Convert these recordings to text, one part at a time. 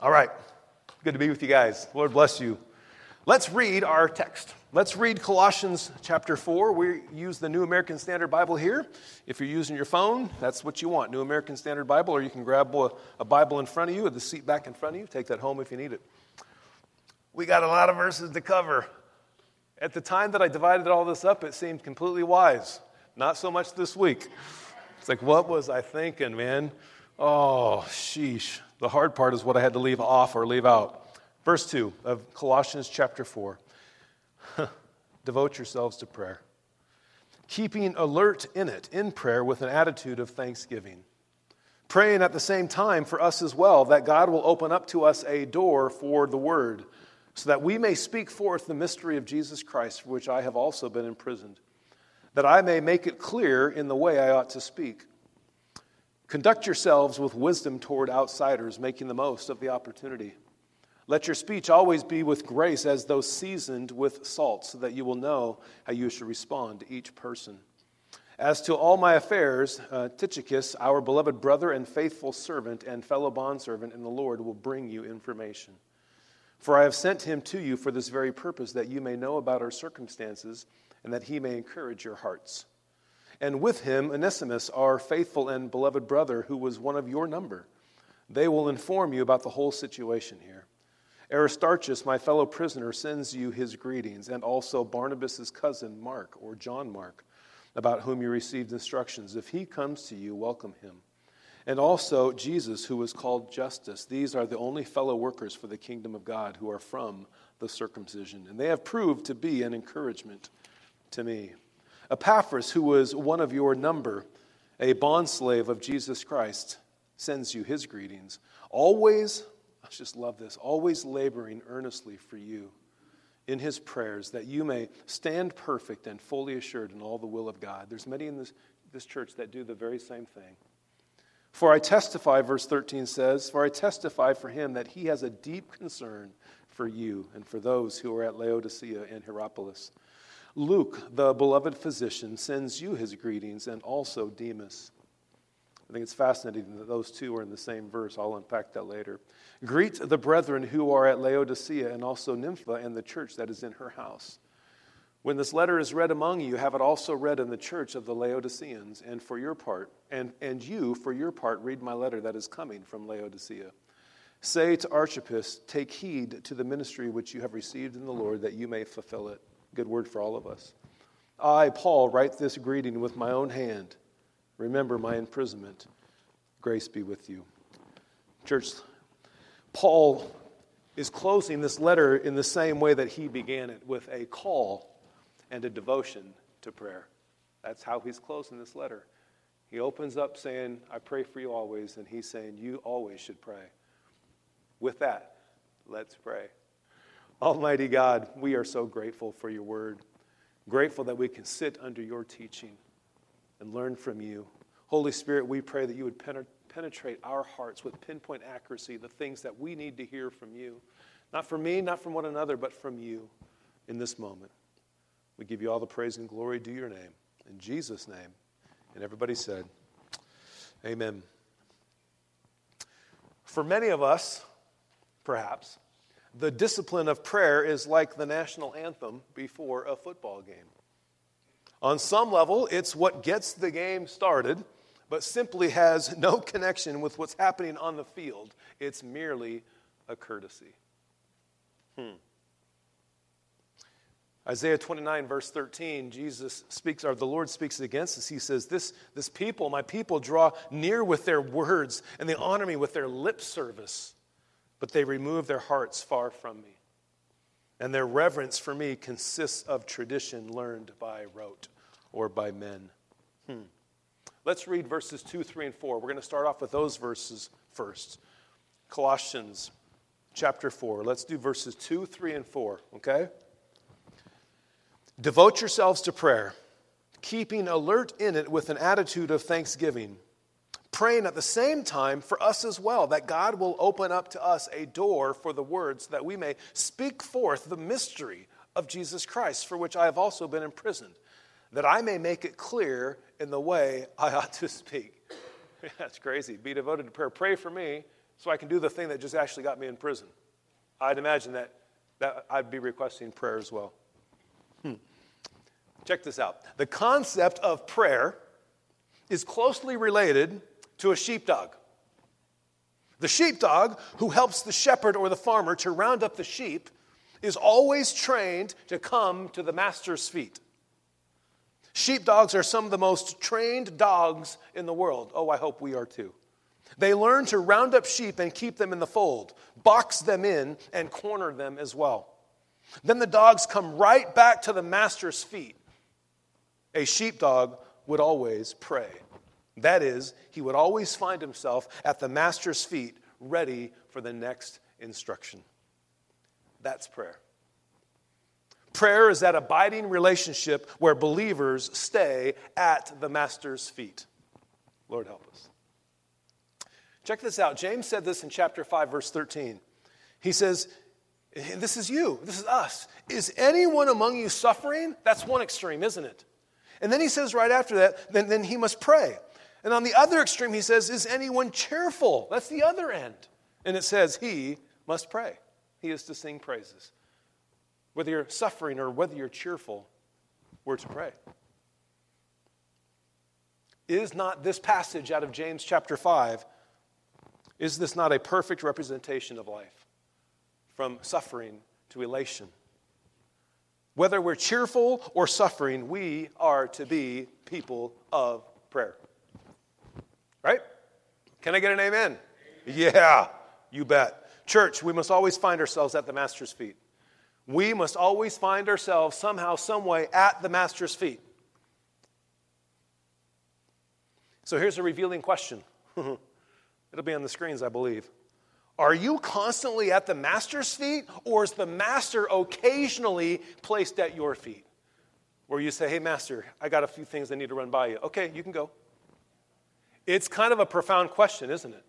All right. Good to be with you guys. Lord bless you. Let's read our text. Let's read Colossians chapter 4. We use the New American Standard Bible here. If you're using your phone, that's what you want New American Standard Bible, or you can grab a, Bible in front of you or the seat back in front of you. Take that home if you need it. We got a lot of verses to cover. At the time that I divided all this up, it seemed completely wise. Not so much this week. It's like, what was I thinking, man? Oh, sheesh. The hard part is what I had to leave off or leave out. Verse 2 of Colossians chapter 4. Devote yourselves to prayer, keeping alert in it, in prayer, with an attitude of thanksgiving. Praying at the same time for us as well, that God will open up to us a door for the word, so that we may speak forth the mystery of Jesus Christ, for which I have also been imprisoned, that I may make it clear in the way I ought to speak. Conduct yourselves with wisdom toward outsiders, making the most of the opportunity. Let your speech always be with grace as though seasoned with salt, so that you will know how you should respond to each person. As to all my affairs, uh, Tychicus, our beloved brother and faithful servant and fellow bondservant in the Lord, will bring you information. For I have sent him to you for this very purpose, that you may know about our circumstances and that he may encourage your hearts and with him Onesimus, our faithful and beloved brother, who was one of your number. They will inform you about the whole situation here. Aristarchus, my fellow prisoner, sends you his greetings, and also Barnabas' cousin, Mark, or John Mark, about whom you received instructions. If he comes to you, welcome him. And also Jesus, who is called Justus. These are the only fellow workers for the kingdom of God who are from the circumcision, and they have proved to be an encouragement to me. Epaphras, who was one of your number, a bondslave of Jesus Christ, sends you his greetings. Always, I just love this, always laboring earnestly for you in his prayers that you may stand perfect and fully assured in all the will of God. There's many in this, this church that do the very same thing. For I testify, verse 13 says, For I testify for him that he has a deep concern for you and for those who are at Laodicea and Hierapolis. Luke, the beloved physician, sends you his greetings and also Demas. I think it's fascinating that those two are in the same verse. I'll unpack that later. Greet the brethren who are at Laodicea and also Nympha and the church that is in her house. When this letter is read among you, have it also read in the church of the Laodiceans, and for your part, and, and you, for your part, read my letter that is coming from Laodicea. Say to Archippus, Take heed to the ministry which you have received in the Lord, that you may fulfill it. Good word for all of us. I, Paul, write this greeting with my own hand. Remember my imprisonment. Grace be with you. Church, Paul is closing this letter in the same way that he began it with a call and a devotion to prayer. That's how he's closing this letter. He opens up saying, I pray for you always, and he's saying, You always should pray. With that, let's pray. Almighty God, we are so grateful for your word, grateful that we can sit under your teaching and learn from you. Holy Spirit, we pray that you would penetrate our hearts with pinpoint accuracy the things that we need to hear from you. Not from me, not from one another, but from you in this moment. We give you all the praise and glory due your name. In Jesus' name. And everybody said, Amen. For many of us, perhaps, the discipline of prayer is like the national anthem before a football game. On some level, it's what gets the game started, but simply has no connection with what's happening on the field. It's merely a courtesy. Hmm. Isaiah 29, verse 13, Jesus speaks, or the Lord speaks against us. He says, this, this people, my people, draw near with their words, and they honor me with their lip service but they remove their hearts far from me. And their reverence for me consists of tradition learned by rote or by men. Hmm. Let's read verses 2, 3, and 4. We're going to start off with those verses first. Colossians chapter 4. Let's do verses 2, 3, and 4, okay? Devote yourselves to prayer, keeping alert in it with an attitude of thanksgiving praying at the same time for us as well, that God will open up to us a door for the words that we may speak forth the mystery of Jesus Christ, for which I have also been imprisoned, that I may make it clear in the way I ought to speak. That's crazy. Be devoted to prayer. Pray for me, so I can do the thing that just actually got me in prison. I'd imagine that, that I'd be requesting prayer as well. Hmm. Check this out. The concept of prayer is closely related to a sheepdog. The sheepdog, who helps the shepherd or the farmer to round up the sheep, is always trained to come to the master's feet. Sheepdogs are some of the most trained dogs in the world. Oh, I hope we are too. They learn to round up sheep and keep them in the fold, box them in, and corner them as well. Then the dogs come right back to the master's feet. A sheepdog would always pray. That is, he would always find himself at the master's feet, ready for the next instruction. That's prayer. Prayer is that abiding relationship where believers stay at the master's feet. Lord, help us. Check this out. James said this in chapter 5, verse 13. He says, This is you, this is us. Is anyone among you suffering? That's one extreme, isn't it? And then he says right after that, then, then he must pray. And on the other extreme, he says, Is anyone cheerful? That's the other end. And it says, He must pray. He is to sing praises. Whether you're suffering or whether you're cheerful, we're to pray. Is not this passage out of James chapter 5 is this not a perfect representation of life? From suffering to elation. Whether we're cheerful or suffering, we are to be people of prayer. Can I get an amen? Yeah, you bet. Church, we must always find ourselves at the Master's feet. We must always find ourselves somehow, some way at the Master's feet. So here's a revealing question. It'll be on the screens, I believe. Are you constantly at the master's feet, or is the master occasionally placed at your feet? Where you say, Hey, master, I got a few things I need to run by you. Okay, you can go. It's kind of a profound question, isn't it?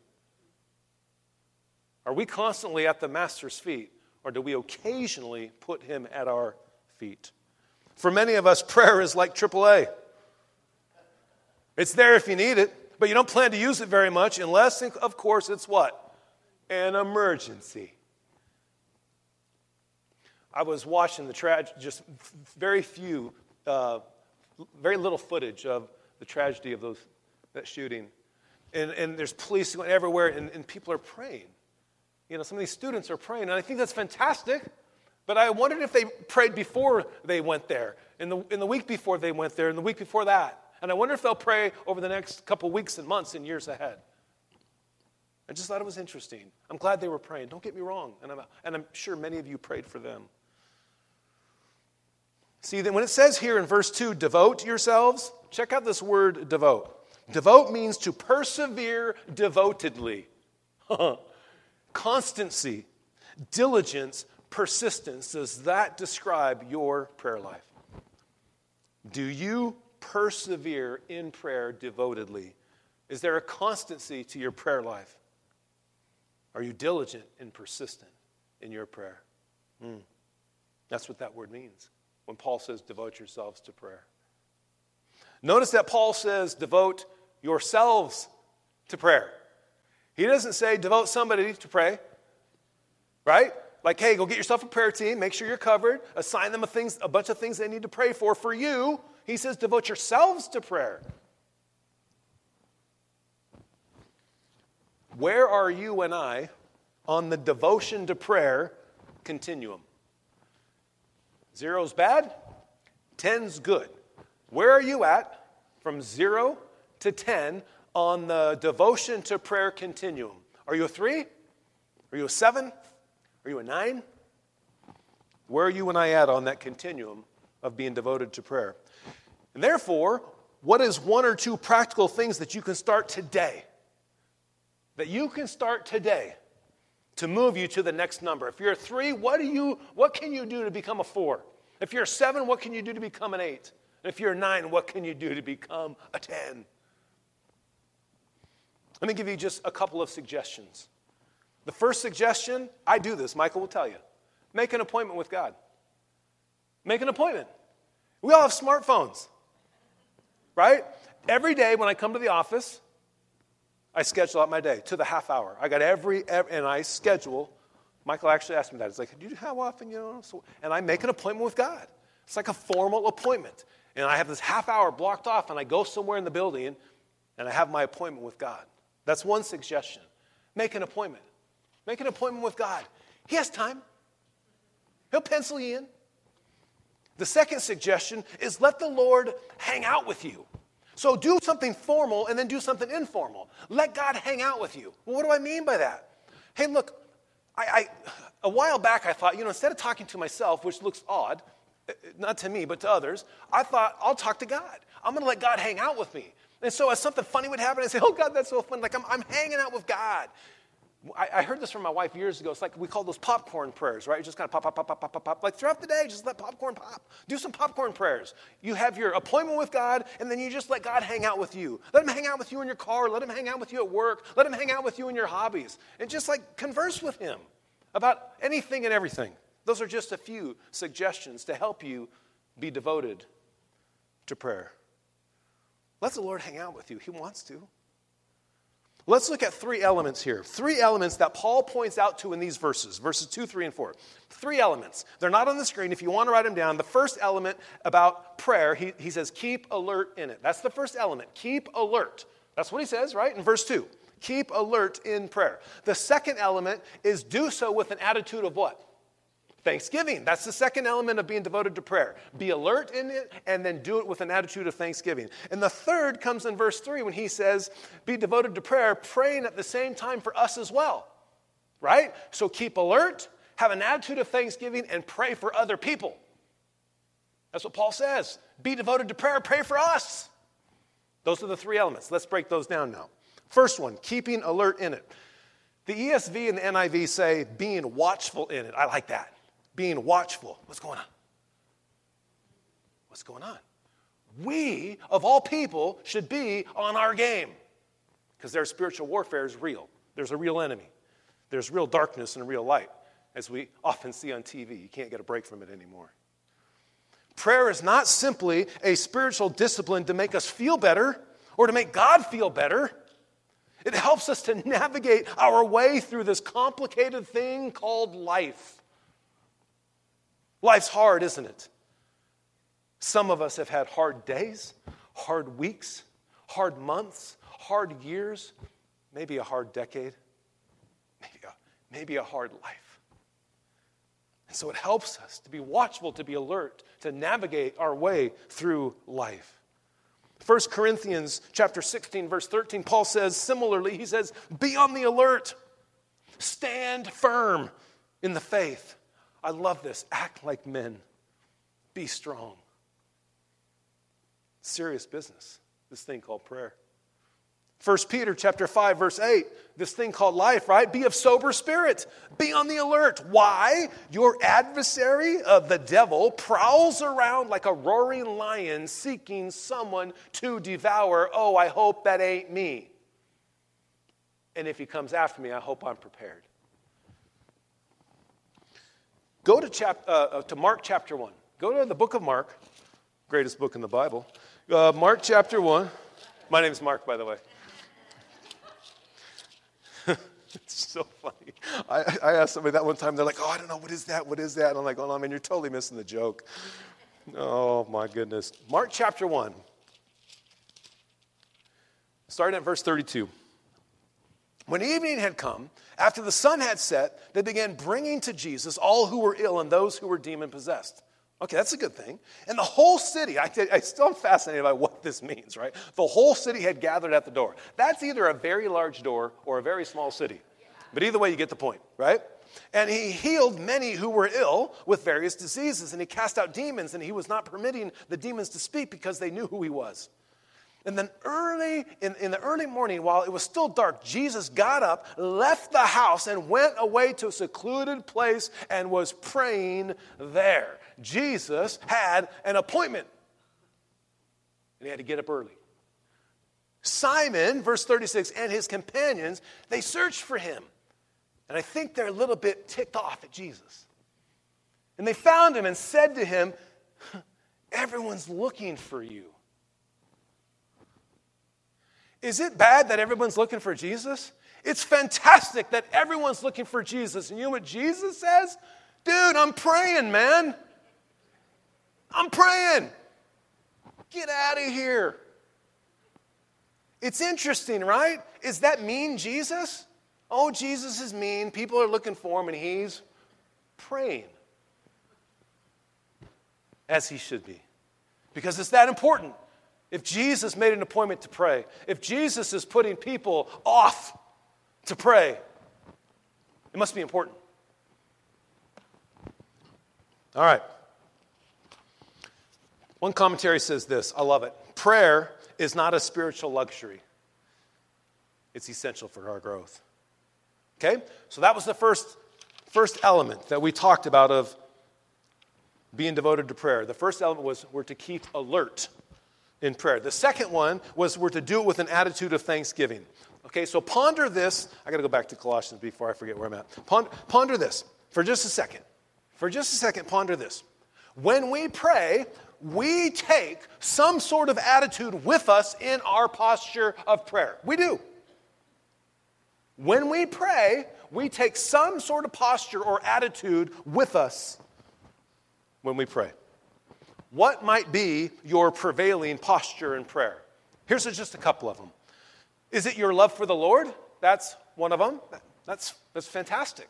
Are we constantly at the master's feet, or do we occasionally put him at our feet? For many of us, prayer is like AAA. It's there if you need it but you don't plan to use it very much unless, of course, it's what? An emergency. I was watching the tragedy, just very few, uh, very little footage of the tragedy of those, that shooting. And, and there's police going everywhere, and, and people are praying. You know, some of these students are praying, and I think that's fantastic. But I wondered if they prayed before they went there, in the, in the week before they went there, in the week before that. And I wonder if they'll pray over the next couple weeks and months and years ahead. I just thought it was interesting. I'm glad they were praying. Don't get me wrong. And I'm, and I'm sure many of you prayed for them. See, then when it says here in verse 2, devote yourselves, check out this word devote. Devote means to persevere devotedly. Constancy, diligence, persistence. Does that describe your prayer life? Do you persevere in prayer devotedly? Is there a constancy to your prayer life? Are you diligent and persistent in your prayer? Mm. That's what that word means when Paul says devote yourselves to prayer. Notice that Paul says devote yourselves to prayer. He doesn't say devote somebody to pray, right? Like, hey, go get yourself a prayer team, make sure you're covered, assign them a, things, a bunch of things they need to pray for for you, he says, devote yourselves to prayer. Where are you and I on the devotion to prayer continuum? Zero's bad, ten's good. Where are you at from zero to ten on the devotion to prayer continuum? Are you a three? Are you a seven? Are you a nine? Where are you and I at on that continuum of being devoted to prayer? And therefore, what is one or two practical things that you can start today? That you can start today to move you to the next number. If you're a three, what, do you, what can you do to become a four? If you're a seven, what can you do to become an eight? And if you're a nine, what can you do to become a ten? Let me give you just a couple of suggestions. The first suggestion, I do this, Michael will tell you. Make an appointment with God. Make an appointment. We all have smartphones right? Every day when I come to the office, I schedule out my day to the half hour. I got every, every and I schedule. Michael actually asked me that. He's like, do you how often, you know? So, and I make an appointment with God. It's like a formal appointment. And I have this half hour blocked off, and I go somewhere in the building, and I have my appointment with God. That's one suggestion. Make an appointment. Make an appointment with God. He has time. He'll pencil you in. The second suggestion is let the Lord hang out with you. So do something formal and then do something informal. Let God hang out with you. Well, what do I mean by that? Hey, look, I, I, a while back I thought, you know, instead of talking to myself, which looks odd, eh, not to me, but to others, I thought, I'll talk to God. I'm going to let God hang out with me. And so as something funny would happen, I'd say, oh, God, that's so fun. Like, I'm, I'm hanging out with God. I, I, heard this from my wife years ago. It's like we call those popcorn prayers, right? You just kind of pop, pop, pop, pop, pop, pop, pop. Like throughout the day, just let popcorn pop. Do some popcorn prayers. You have your appointment with God, and then you just let God hang out with you. Let Him hang out with you in your car. Let Him hang out with you at work. Let Him hang out with you in your hobbies. And just like converse with Him about anything and everything. Those are just a few suggestions to help you be devoted to prayer. Let the Lord hang out with you. He wants to. Let's look at three elements here. Three elements that Paul points out to in these verses, verses 2, 3, and 4. Three elements. They're not on the screen. If you want to write them down, the first element about prayer, he, he says, keep alert in it. That's the first element. Keep alert. That's what he says, right? In verse 2. Keep alert in prayer. The second element is do so with an attitude of what? Thanksgiving. That's the second element of being devoted to prayer. Be alert in it and then do it with an attitude of thanksgiving. And the third comes in verse 3 when he says, Be devoted to prayer, praying at the same time for us as well. Right? So keep alert, have an attitude of thanksgiving, and pray for other people. That's what Paul says. Be devoted to prayer, pray for us. Those are the three elements. Let's break those down now. First one, keeping alert in it. The ESV and the NIV say being watchful in it. I like that being watchful. What's going on? What's going on? We, of all people, should be on our game because their spiritual warfare is real. There's a real enemy, there's real darkness and real light, as we often see on TV. You can't get a break from it anymore. Prayer is not simply a spiritual discipline to make us feel better or to make God feel better. It helps us to navigate our way through this complicated thing called life. Life's hard, isn't it? Some of us have had hard days, hard weeks, hard months, hard years, maybe a hard decade, maybe a, maybe a hard life. And so it helps us to be watchful, to be alert, to navigate our way through life. 1 Corinthians chapter 16 verse 13 Paul says similarly he says be on the alert stand firm in the faith I love this. Act like men. Be strong. Serious business, this thing called prayer. 1 Peter chapter 5 verse 8, this thing called life, right? Be of sober spirit. Be on the alert. Why? Your adversary, of the devil, prowls around like a roaring lion seeking someone to devour. Oh, I hope that ain't me. And if he comes after me, I hope I'm prepared. Go to, chap- uh, uh, to Mark chapter 1. Go to the book of Mark, greatest book in the Bible. Uh, Mark chapter 1. My name is Mark, by the way. it's so funny. I, I, asked somebody that one time. They're like, oh, I don't know. What is that? What is that? And I'm like, oh, no, man, you're totally missing the joke. Oh, my goodness. Mark chapter 1. Starting at verse 32. When evening had come, after the sun had set, they began bringing to Jesus all who were ill and those who were demon possessed. Okay, that's a good thing. And the whole city, I, I still am fascinated by what this means, right? The whole city had gathered at the door. That's either a very large door or a very small city. But either way, you get the point, right? And he healed many who were ill with various diseases, and he cast out demons, and he was not permitting the demons to speak because they knew who he was. And then early, in, in the early morning, while it was still dark, Jesus got up, left the house, and went away to a secluded place and was praying there. Jesus had an appointment. And he had to get up early. Simon, verse 36, and his companions, they searched for him. And I think they're a little bit ticked off at Jesus. And they found him and said to him, Everyone's looking for you. Is it bad that everyone's looking for Jesus? It's fantastic that everyone's looking for Jesus. And you know what Jesus says? Dude, I'm praying, man. I'm praying. Get out of here. It's interesting, right? Is that mean Jesus? Oh, Jesus is mean. People are looking for him, and he's praying as he should be. Because it's that important. If Jesus made an appointment to pray, if Jesus is putting people off to pray, it must be important. All right. One commentary says this I love it. Prayer is not a spiritual luxury, it's essential for our growth. Okay? So that was the first, first element that we talked about of being devoted to prayer. The first element was we're to keep alert in prayer. The second one was we're to do it with an attitude of thanksgiving. Okay, so ponder this. I got to go back to Colossians before I forget where I'm at. Ponder, ponder this for just a second. For just a second, ponder this. When we pray, we take some sort of attitude with us in our posture of prayer. We do. When we pray, we take some sort of posture or attitude with us when we pray. What might be your prevailing posture in prayer? Here's just a couple of them. Is it your love for the Lord? That's one of them. That's, that's fantastic.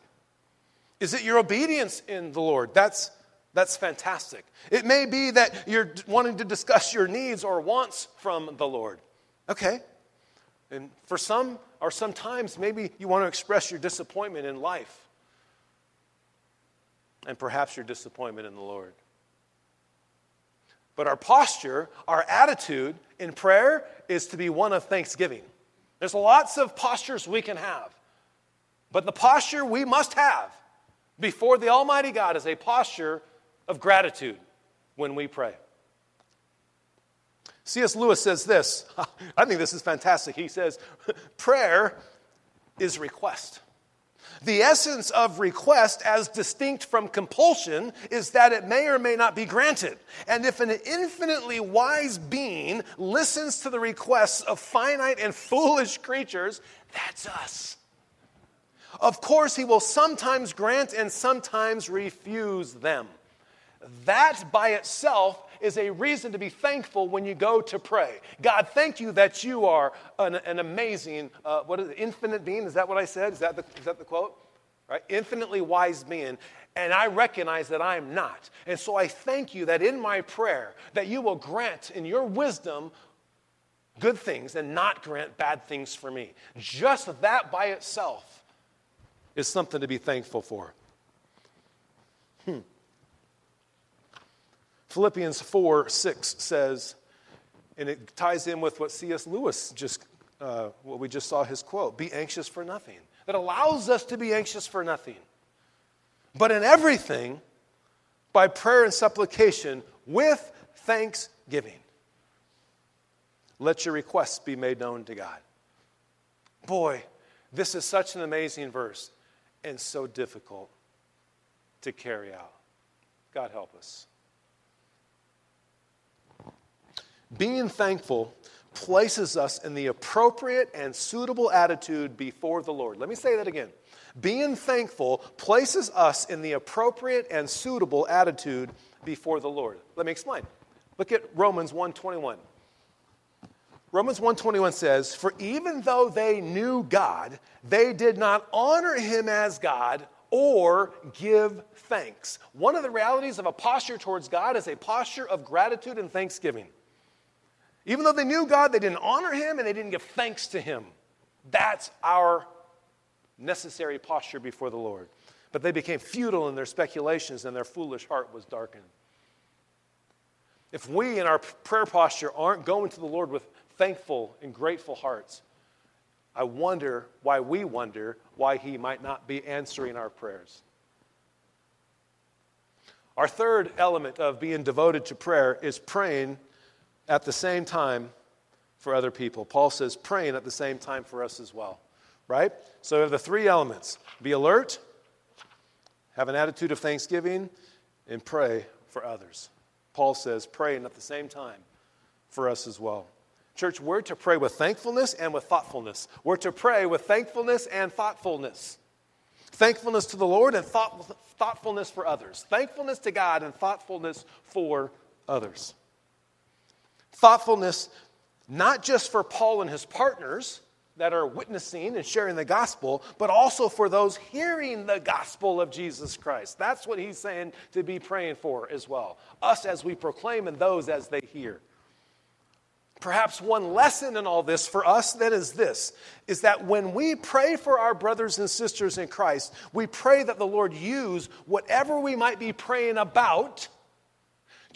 Is it your obedience in the Lord? That's, that's fantastic. It may be that you're wanting to discuss your needs or wants from the Lord. Okay. And for some, or sometimes, maybe you want to express your disappointment in life and perhaps your disappointment in the Lord. But our posture, our attitude in prayer is to be one of thanksgiving. There's lots of postures we can have. But the posture we must have before the Almighty God is a posture of gratitude when we pray. C.S. Lewis says this. I think this is fantastic. He says, Prayer is request. The essence of request, as distinct from compulsion, is that it may or may not be granted. And if an infinitely wise being listens to the requests of finite and foolish creatures, that's us. Of course, he will sometimes grant and sometimes refuse them. That by itself is a reason to be thankful when you go to pray. God, thank you that you are an, an amazing, uh, what is it, infinite being? Is that what I said? Is that, the, is that the quote? Right? Infinitely wise being. And I recognize that I am not. And so I thank you that in my prayer, that you will grant in your wisdom good things and not grant bad things for me. Just that by itself is something to be thankful for. Hmm. Philippians 4 6 says, and it ties in with what C.S. Lewis just, uh, what we just saw his quote be anxious for nothing. That allows us to be anxious for nothing. But in everything, by prayer and supplication, with thanksgiving, let your requests be made known to God. Boy, this is such an amazing verse and so difficult to carry out. God help us. Being thankful places us in the appropriate and suitable attitude before the Lord. Let me say that again. Being thankful places us in the appropriate and suitable attitude before the Lord. Let me explain. Look at Romans 121. Romans 121 says, "For even though they knew God, they did not honor him as God or give thanks." One of the realities of a posture towards God is a posture of gratitude and thanksgiving. Even though they knew God, they didn't honor him and they didn't give thanks to him. That's our necessary posture before the Lord. But they became futile in their speculations and their foolish heart was darkened. If we in our prayer posture aren't going to the Lord with thankful and grateful hearts, I wonder why we wonder why He might not be answering our prayers. Our third element of being devoted to prayer is praying at the same time for other people. Paul says praying at the same time for us as well, right? So we have the three elements be alert, have an attitude of thanksgiving, and pray for others. Paul says praying at the same time for us as well. Church, we're to pray with thankfulness and with thoughtfulness. We're to pray with thankfulness and thoughtfulness. Thankfulness to the Lord and thought, thoughtfulness for others. Thankfulness to God and thoughtfulness for others. Thoughtfulness not just for Paul and his partners that are witnessing and sharing the gospel, but also for those hearing the gospel of Jesus Christ. That's what he's saying to be praying for as well. Us as we proclaim and those as they hear. Perhaps one lesson in all this for us then is this is that when we pray for our brothers and sisters in Christ, we pray that the Lord use whatever we might be praying about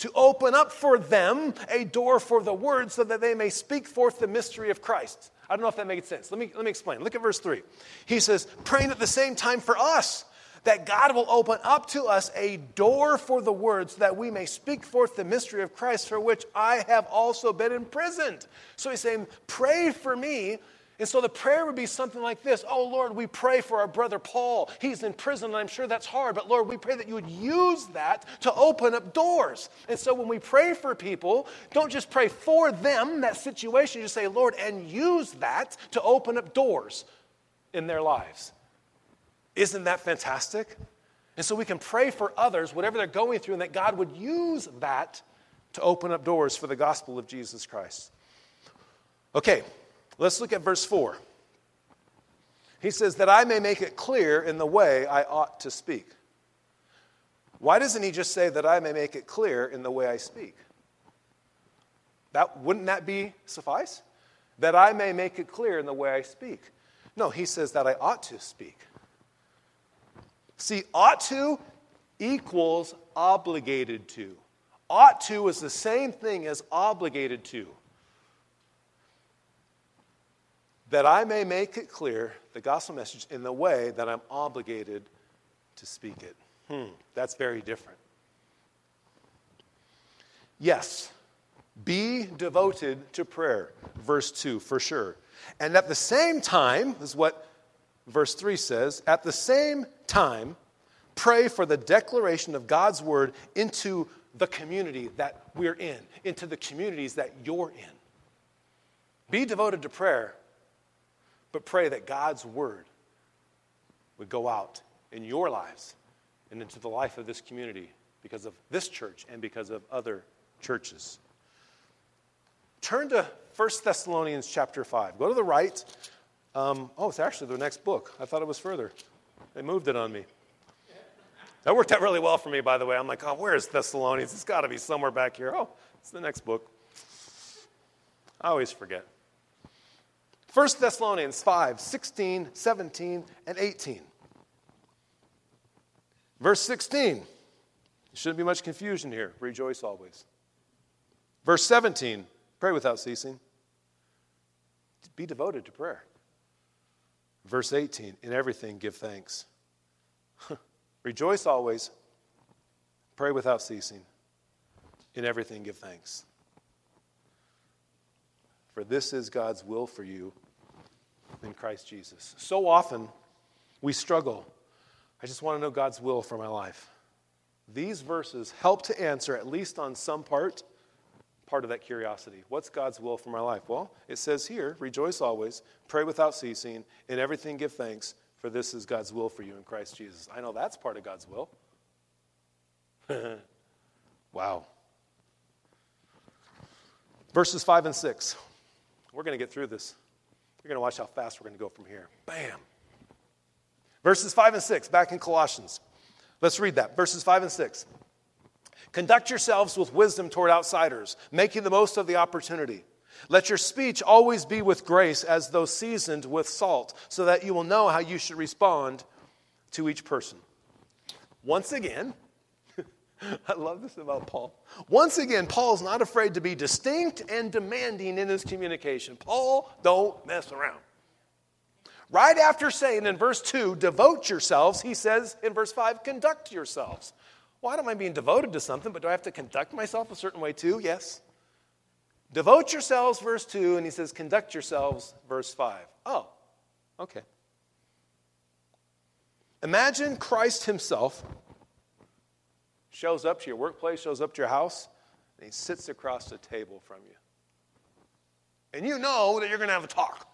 to open up for them a door for the word so that they may speak forth the mystery of Christ. I don't know if that makes sense. Let me, let me explain. Look at verse 3. He says, praying at the same time for us that God will open up to us a door for the words that we may speak forth the mystery of Christ for which I have also been imprisoned. So he's saying, Pray for me and so the prayer would be something like this Oh, Lord, we pray for our brother Paul. He's in prison, and I'm sure that's hard, but Lord, we pray that you would use that to open up doors. And so when we pray for people, don't just pray for them, that situation. You just say, Lord, and use that to open up doors in their lives. Isn't that fantastic? And so we can pray for others, whatever they're going through, and that God would use that to open up doors for the gospel of Jesus Christ. Okay, Let's look at verse 4. He says, That I may make it clear in the way I ought to speak. Why doesn't he just say, That I may make it clear in the way I speak? That, wouldn't that be suffice? That I may make it clear in the way I speak. No, he says that I ought to speak. See, ought to equals obligated to. Ought to is the same thing as obligated to. That I may make it clear, the gospel message, in the way that I'm obligated to speak it. Hmm, that's very different. Yes, be devoted to prayer, verse 2, for sure. And at the same time, is what verse 3 says, at the same time, pray for the declaration of God's word into the community that we're in, into the communities that you're in. Be devoted to prayer but pray that God's word would go out in your lives and into the life of this community because of this church and because of other churches. Turn to 1 Thessalonians chapter 5. Go to the right. Um, oh, it's actually the next book. I thought it was further. They moved it on me. That worked out really well for me, by the way. I'm like, oh, where is Thessalonians? It's got to be somewhere back here. Oh, it's the next book. I always forget. 1 Thessalonians 5 16, 17, and 18. Verse 16. There shouldn't be much confusion here. Rejoice always. Verse 17. Pray without ceasing. Be devoted to prayer. Verse 18. In everything give thanks. Rejoice always. Pray without ceasing. In everything give thanks. For this is God's will for you in Christ Jesus. So often we struggle. I just want to know God's will for my life. These verses help to answer, at least on some part, part of that curiosity. What's God's will for my life? Well, it says here rejoice always, pray without ceasing, in everything give thanks, for this is God's will for you in Christ Jesus. I know that's part of God's will. wow. Verses 5 and 6. We're going to get through this. You're going to watch how fast we're going to go from here. Bam. Verses 5 and 6, back in Colossians. Let's read that. Verses 5 and 6. Conduct yourselves with wisdom toward outsiders, making the most of the opportunity. Let your speech always be with grace, as though seasoned with salt, so that you will know how you should respond to each person. Once again, I love this about Paul. Once again, Paul's not afraid to be distinct and demanding in his communication. Paul, don't mess around. Right after saying in verse 2, devote yourselves, he says in verse 5, conduct yourselves. Why don't I being devoted to something, but do I have to conduct myself a certain way too? Yes. Devote yourselves, verse 2, and he says, conduct yourselves, verse 5. Oh, okay. Imagine Christ himself shows up to your workplace, shows up to your house, and he sits across the table from you. and you know that you're going to have a talk.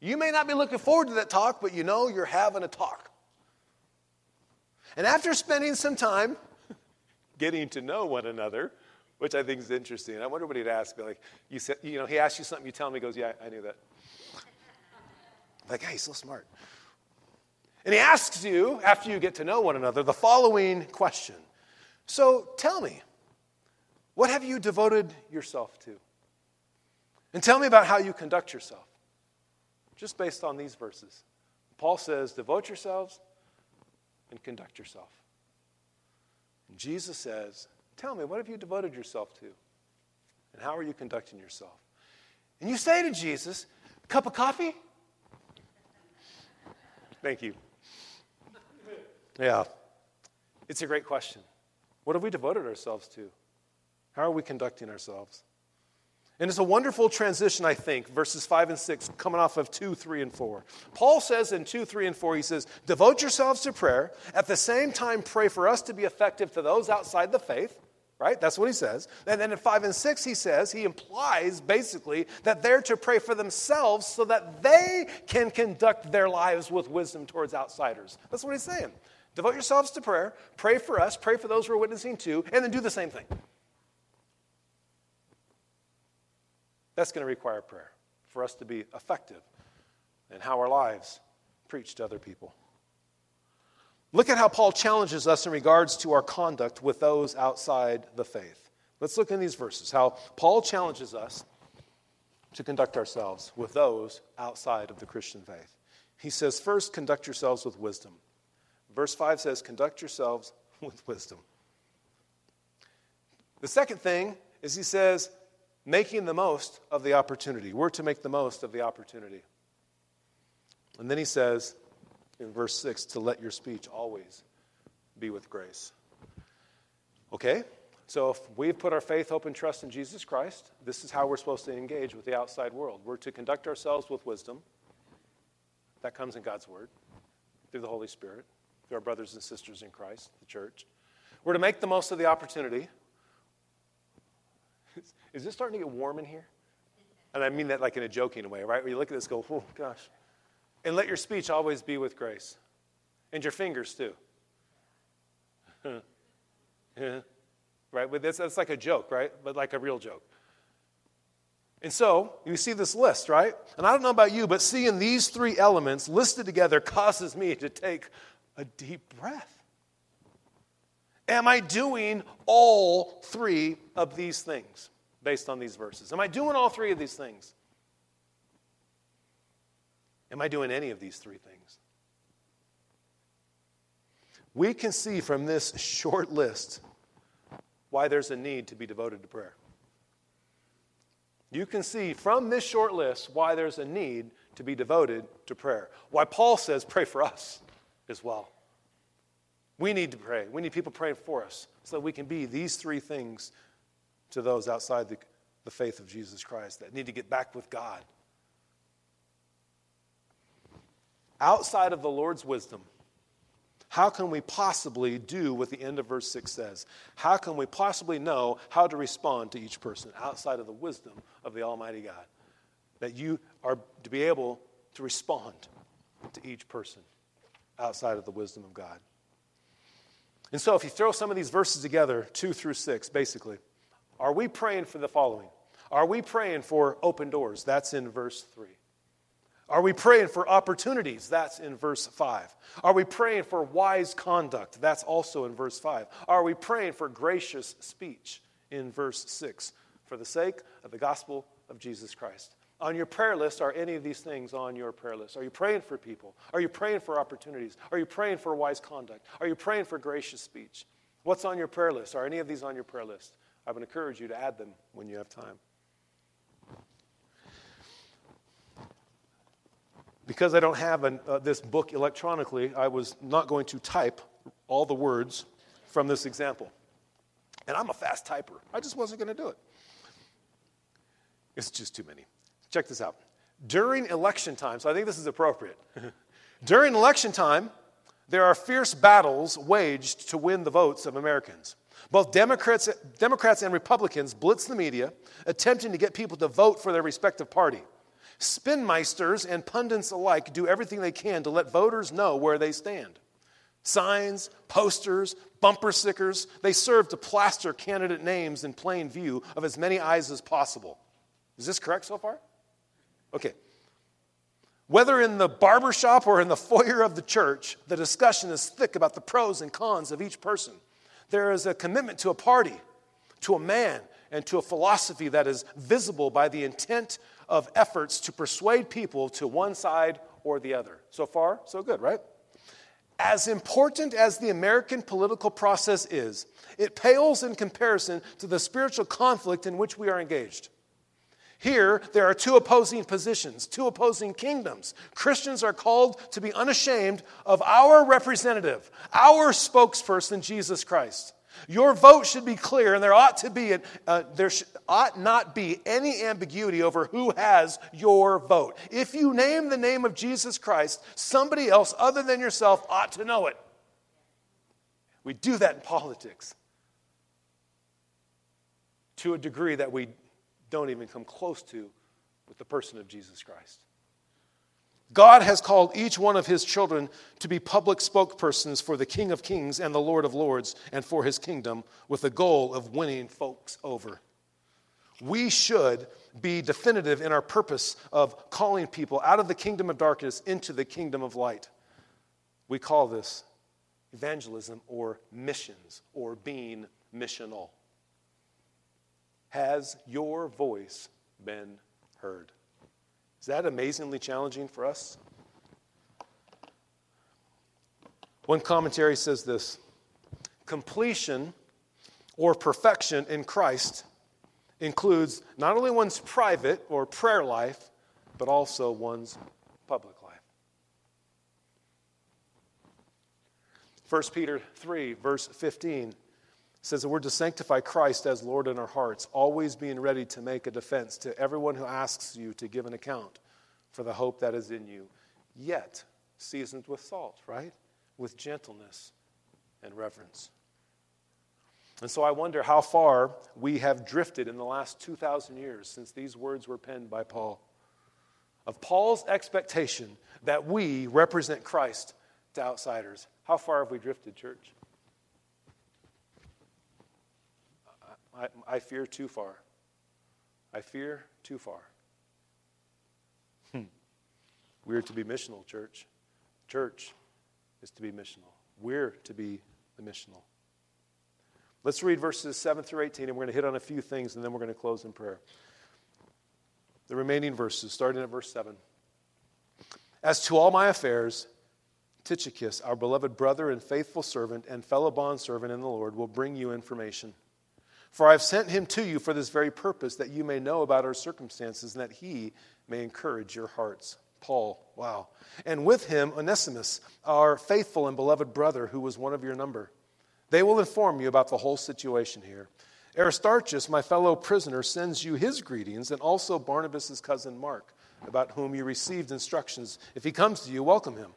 You may not be looking forward to that talk, but you know you're having a talk. And after spending some time getting to know one another, which I think is interesting, I wonder what he'd ask me. Like, you said, you know, he asked you something, you tell him, he goes, Yeah, I knew that. Like, hey, he's so smart. And he asks you, after you get to know one another, the following question So tell me, what have you devoted yourself to? And tell me about how you conduct yourself, just based on these verses. Paul says, Devote yourselves and conduct yourself. And Jesus says, Tell me, what have you devoted yourself to? And how are you conducting yourself? And you say to Jesus, Cup of coffee? Thank you. Yeah. It's a great question. What have we devoted ourselves to? How are we conducting ourselves? And it's a wonderful transition, I think, verses 5 and 6, coming off of 2, 3, and 4. Paul says in 2, 3, and 4, he says, Devote yourselves to prayer. At the same time, pray for us to be effective to those outside the faith. Right? That's what he says. And then in 5 and 6, he says, he implies basically that they're to pray for themselves so that they can conduct their lives with wisdom towards outsiders. That's what he's saying. Devote yourselves to prayer, pray for us, pray for those we're witnessing to, and then do the same thing. That's going to require prayer for us to be effective in how our lives preach to other people. Look at how Paul challenges us in regards to our conduct with those outside the faith. Let's look in these verses how Paul challenges us to conduct ourselves with those outside of the Christian faith. He says, First, conduct yourselves with wisdom. Verse 5 says, Conduct yourselves with wisdom. The second thing is he says, making the most of the opportunity. We're to make the most of the opportunity. And then he says in verse 6 to let your speech always be with grace. Okay? So if we've put our faith, hope, and trust in Jesus Christ, this is how we're supposed to engage with the outside world. We're to conduct ourselves with wisdom. That comes in God's Word, through the Holy Spirit, through our brothers and sisters in Christ, the church. We're to make the most of the opportunity. Is this starting to get warm in here? And I mean that like in a joking way, right? Where you look at this go, oh, gosh. And let your speech always be with grace. And your fingers, too. right? But that's, that's like a joke, right? But like a real joke. And so, you see this list, right? And I don't know about you, but seeing these three elements listed together causes me to take a deep breath. Am I doing all three of these things? based on these verses? Am I doing all three of these things? Am I doing any of these three things? We can see from this short list why there's a need to be devoted to prayer. You can see from this short list why there's a need to be devoted to prayer. Why Paul says, pray for us as well. We need to pray. We need people praying for us so that we can be these three things to those outside the, the faith of Jesus Christ that need to get back with God. Outside of the Lord's wisdom, how can we possibly do what the end of verse 6 says? How can we possibly know how to respond to each person outside of the wisdom of the Almighty God? That you are to be able to respond to each person outside of the wisdom of God. And so, if you throw some of these verses together, 2 through 6, basically, are we praying for the following? Are we praying for open doors? That's in verse 3. Are we praying for opportunities? That's in verse 5. Are we praying for wise conduct? That's also in verse 5. Are we praying for gracious speech? In verse 6. For the sake of the gospel of Jesus Christ. On your prayer list, are any of these things on your prayer list? Are you praying for people? Are you praying for opportunities? Are you praying for wise conduct? Are you praying for gracious speech? What's on your prayer list? Are any of these on your prayer list? I would encourage you to add them when you have time. Because I don't have an, uh, this book electronically, I was not going to type all the words from this example. And I'm a fast typer. I just wasn't going to do it. It's just too many. Check this out. During election time, so I think this is appropriate. During election time, there are fierce battles waged to win the votes of Americans. Both Democrats, Democrats and Republicans blitz the media, attempting to get people to vote for their respective party. Spinmeisters and pundits alike do everything they can to let voters know where they stand. Signs, posters, bumper stickers, they serve to plaster candidate names in plain view of as many eyes as possible. Is this correct so far? Okay. Whether in the barbershop or in the foyer of the church, the discussion is thick about the pros and cons of each person. There is a commitment to a party, to a man, and to a philosophy that is visible by the intent of efforts to persuade people to one side or the other. So far, so good, right? As important as the American political process is, it pales in comparison to the spiritual conflict in which we are engaged. Here, there are two opposing positions, two opposing kingdoms. Christians are called to be unashamed of our representative, our spokesperson, Jesus Christ. Your vote should be clear, and there ought to be uh, there sh- ought not be any ambiguity over who has your vote. If you name the name of Jesus Christ, somebody else other than yourself ought to know it. We do that in politics to a degree that we don't even come close to with the person of Jesus Christ. God has called each one of his children to be public spokespersons for the King of Kings and the Lord of Lords and for his kingdom with the goal of winning folks over. We should be definitive in our purpose of calling people out of the kingdom of darkness into the kingdom of light. We call this evangelism or missions or being missional. Has your voice been heard? Is that amazingly challenging for us? One commentary says this completion or perfection in Christ includes not only one's private or prayer life, but also one's public life. 1 Peter 3, verse 15 says that we're to sanctify Christ as Lord in our hearts, always being ready to make a defense to everyone who asks you to give an account for the hope that is in you, yet seasoned with salt, right? With gentleness and reverence. And so I wonder how far we have drifted in the last 2,000 years since these words were penned by Paul. Of Paul's expectation that we represent Christ to outsiders. How far have we drifted, church? I, I fear too far. I fear too far. Hmm. We're to be missional, church. Church is to be missional. We're to be the missional. Let's read verses 7 through 18, and we're going to hit on a few things, and then we're going to close in prayer. The remaining verses, starting at verse 7. As to all my affairs, Tychicus, our beloved brother and faithful servant and fellow bondservant in the Lord, will bring you information. For I have sent him to you for this very purpose, that you may know about our circumstances and that he may encourage your hearts. Paul, wow. And with him, Onesimus, our faithful and beloved brother, who was one of your number. They will inform you about the whole situation here. Aristarchus, my fellow prisoner, sends you his greetings, and also Barnabas' cousin Mark, about whom you received instructions. If he comes to you, welcome him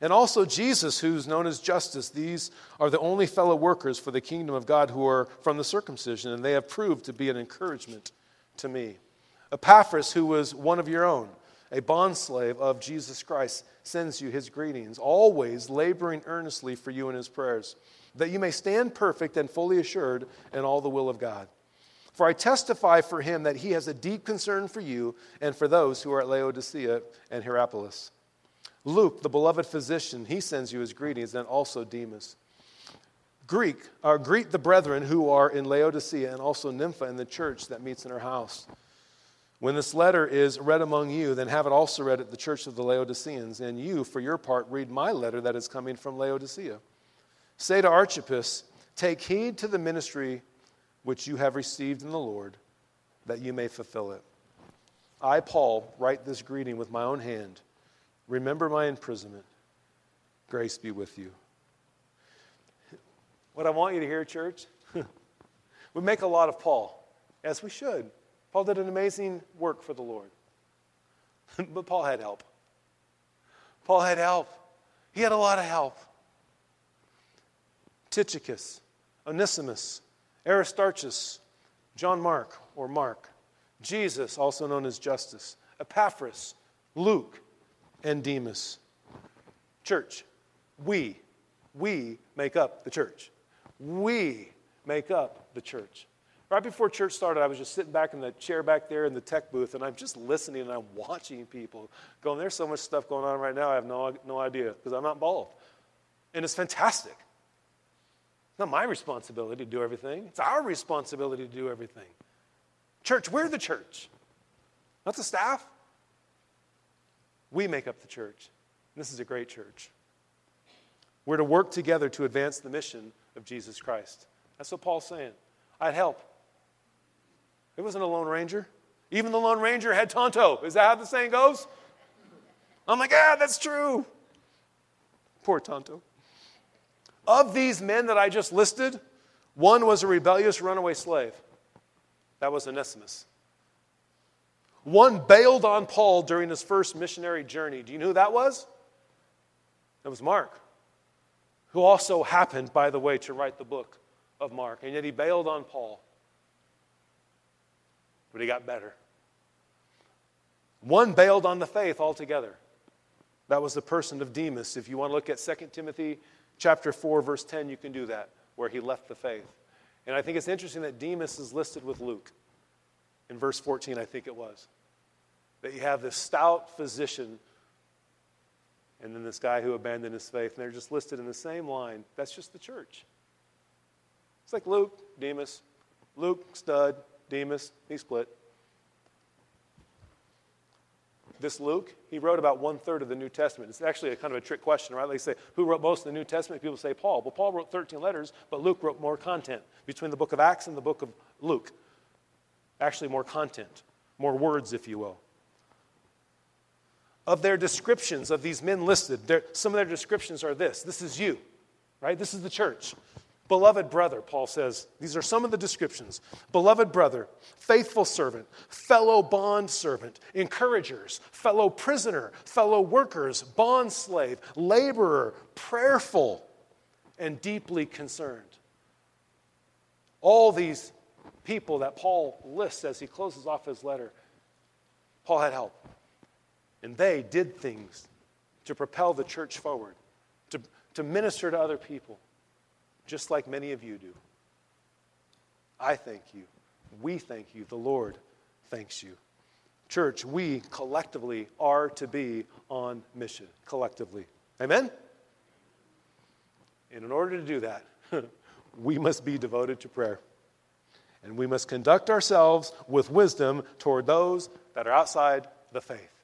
and also Jesus, who's known as Justus. These are the only fellow workers for the kingdom of God who are from the circumcision, and they have proved to be an encouragement to me. Epaphras, who was one of your own, a bondslave of Jesus Christ, sends you his greetings, always laboring earnestly for you in his prayers, that you may stand perfect and fully assured in all the will of God. For I testify for him that he has a deep concern for you and for those who are at Laodicea and Hierapolis. Luke, the beloved physician, he sends you his greetings, and also Demas. Greek, uh, greet the brethren who are in Laodicea and also Nympha in the church that meets in her house. When this letter is read among you, then have it also read at the church of the Laodiceans, and you, for your part, read my letter that is coming from Laodicea. Say to Archippus, Take heed to the ministry which you have received in the Lord, that you may fulfill it. I, Paul, write this greeting with my own hand. Remember my imprisonment. Grace be with you. What I want you to hear, church, we make a lot of Paul, as we should. Paul did an amazing work for the Lord. but Paul had help. Paul had help. He had a lot of help. Tychicus, Onesimus, Aristarchus, John Mark, or Mark, Jesus, also known as Justus, Epaphras, Luke, and Demas. Church, we, we make up the church. We make up the church. Right before church started, I was just sitting back in the chair back there in the tech booth, and I'm just listening and I'm watching people going, There's so much stuff going on right now, I have no, no idea because I'm not involved. And it's fantastic. It's not my responsibility to do everything, it's our responsibility to do everything. Church, we're the church, not the staff. We make up the church. This is a great church. We're to work together to advance the mission of Jesus Christ. That's what Paul's saying. I'd help. It wasn't a Lone Ranger. Even the Lone Ranger had Tonto. Is that how the saying goes? I'm like, yeah, that's true. Poor Tonto. Of these men that I just listed, one was a rebellious runaway slave. That was Onesimus. One bailed on Paul during his first missionary journey. Do you know who that was? It was Mark, who also happened, by the way, to write the book of Mark. And yet he bailed on Paul. But he got better. One bailed on the faith altogether. That was the person of Demas. If you want to look at 2 Timothy chapter 4, verse 10, you can do that, where he left the faith. And I think it's interesting that Demas is listed with Luke. In verse 14, I think it was that you have this stout physician and then this guy who abandoned his faith, and they're just listed in the same line. That's just the church. It's like Luke, Demas. Luke, stud, Demas, he split. This Luke, he wrote about one third of the New Testament. It's actually a kind of a trick question, right? They say, who wrote most of the New Testament? People say Paul. Well, Paul wrote 13 letters, but Luke wrote more content between the book of Acts and the book of Luke. Actually, more content, more words, if you will of their descriptions of these men listed. some of their descriptions are this this is you, right? This is the church. Beloved brother, Paul says, these are some of the descriptions. Beloved brother, faithful servant, fellow bond servant, encouragers, fellow prisoner, fellow workers, bond slave, laborer, prayerful, and deeply concerned. All these people that Paul lists as he closes off his letter, Paul had help. And they did things to propel the church forward, to, to minister to other people, just like many of you do. I thank you. We thank you. The Lord thanks you. Church, we collectively are to be on mission, collectively. Amen? And in order to do that, we must be devoted to prayer. And we must conduct ourselves with wisdom toward those that are outside the faith.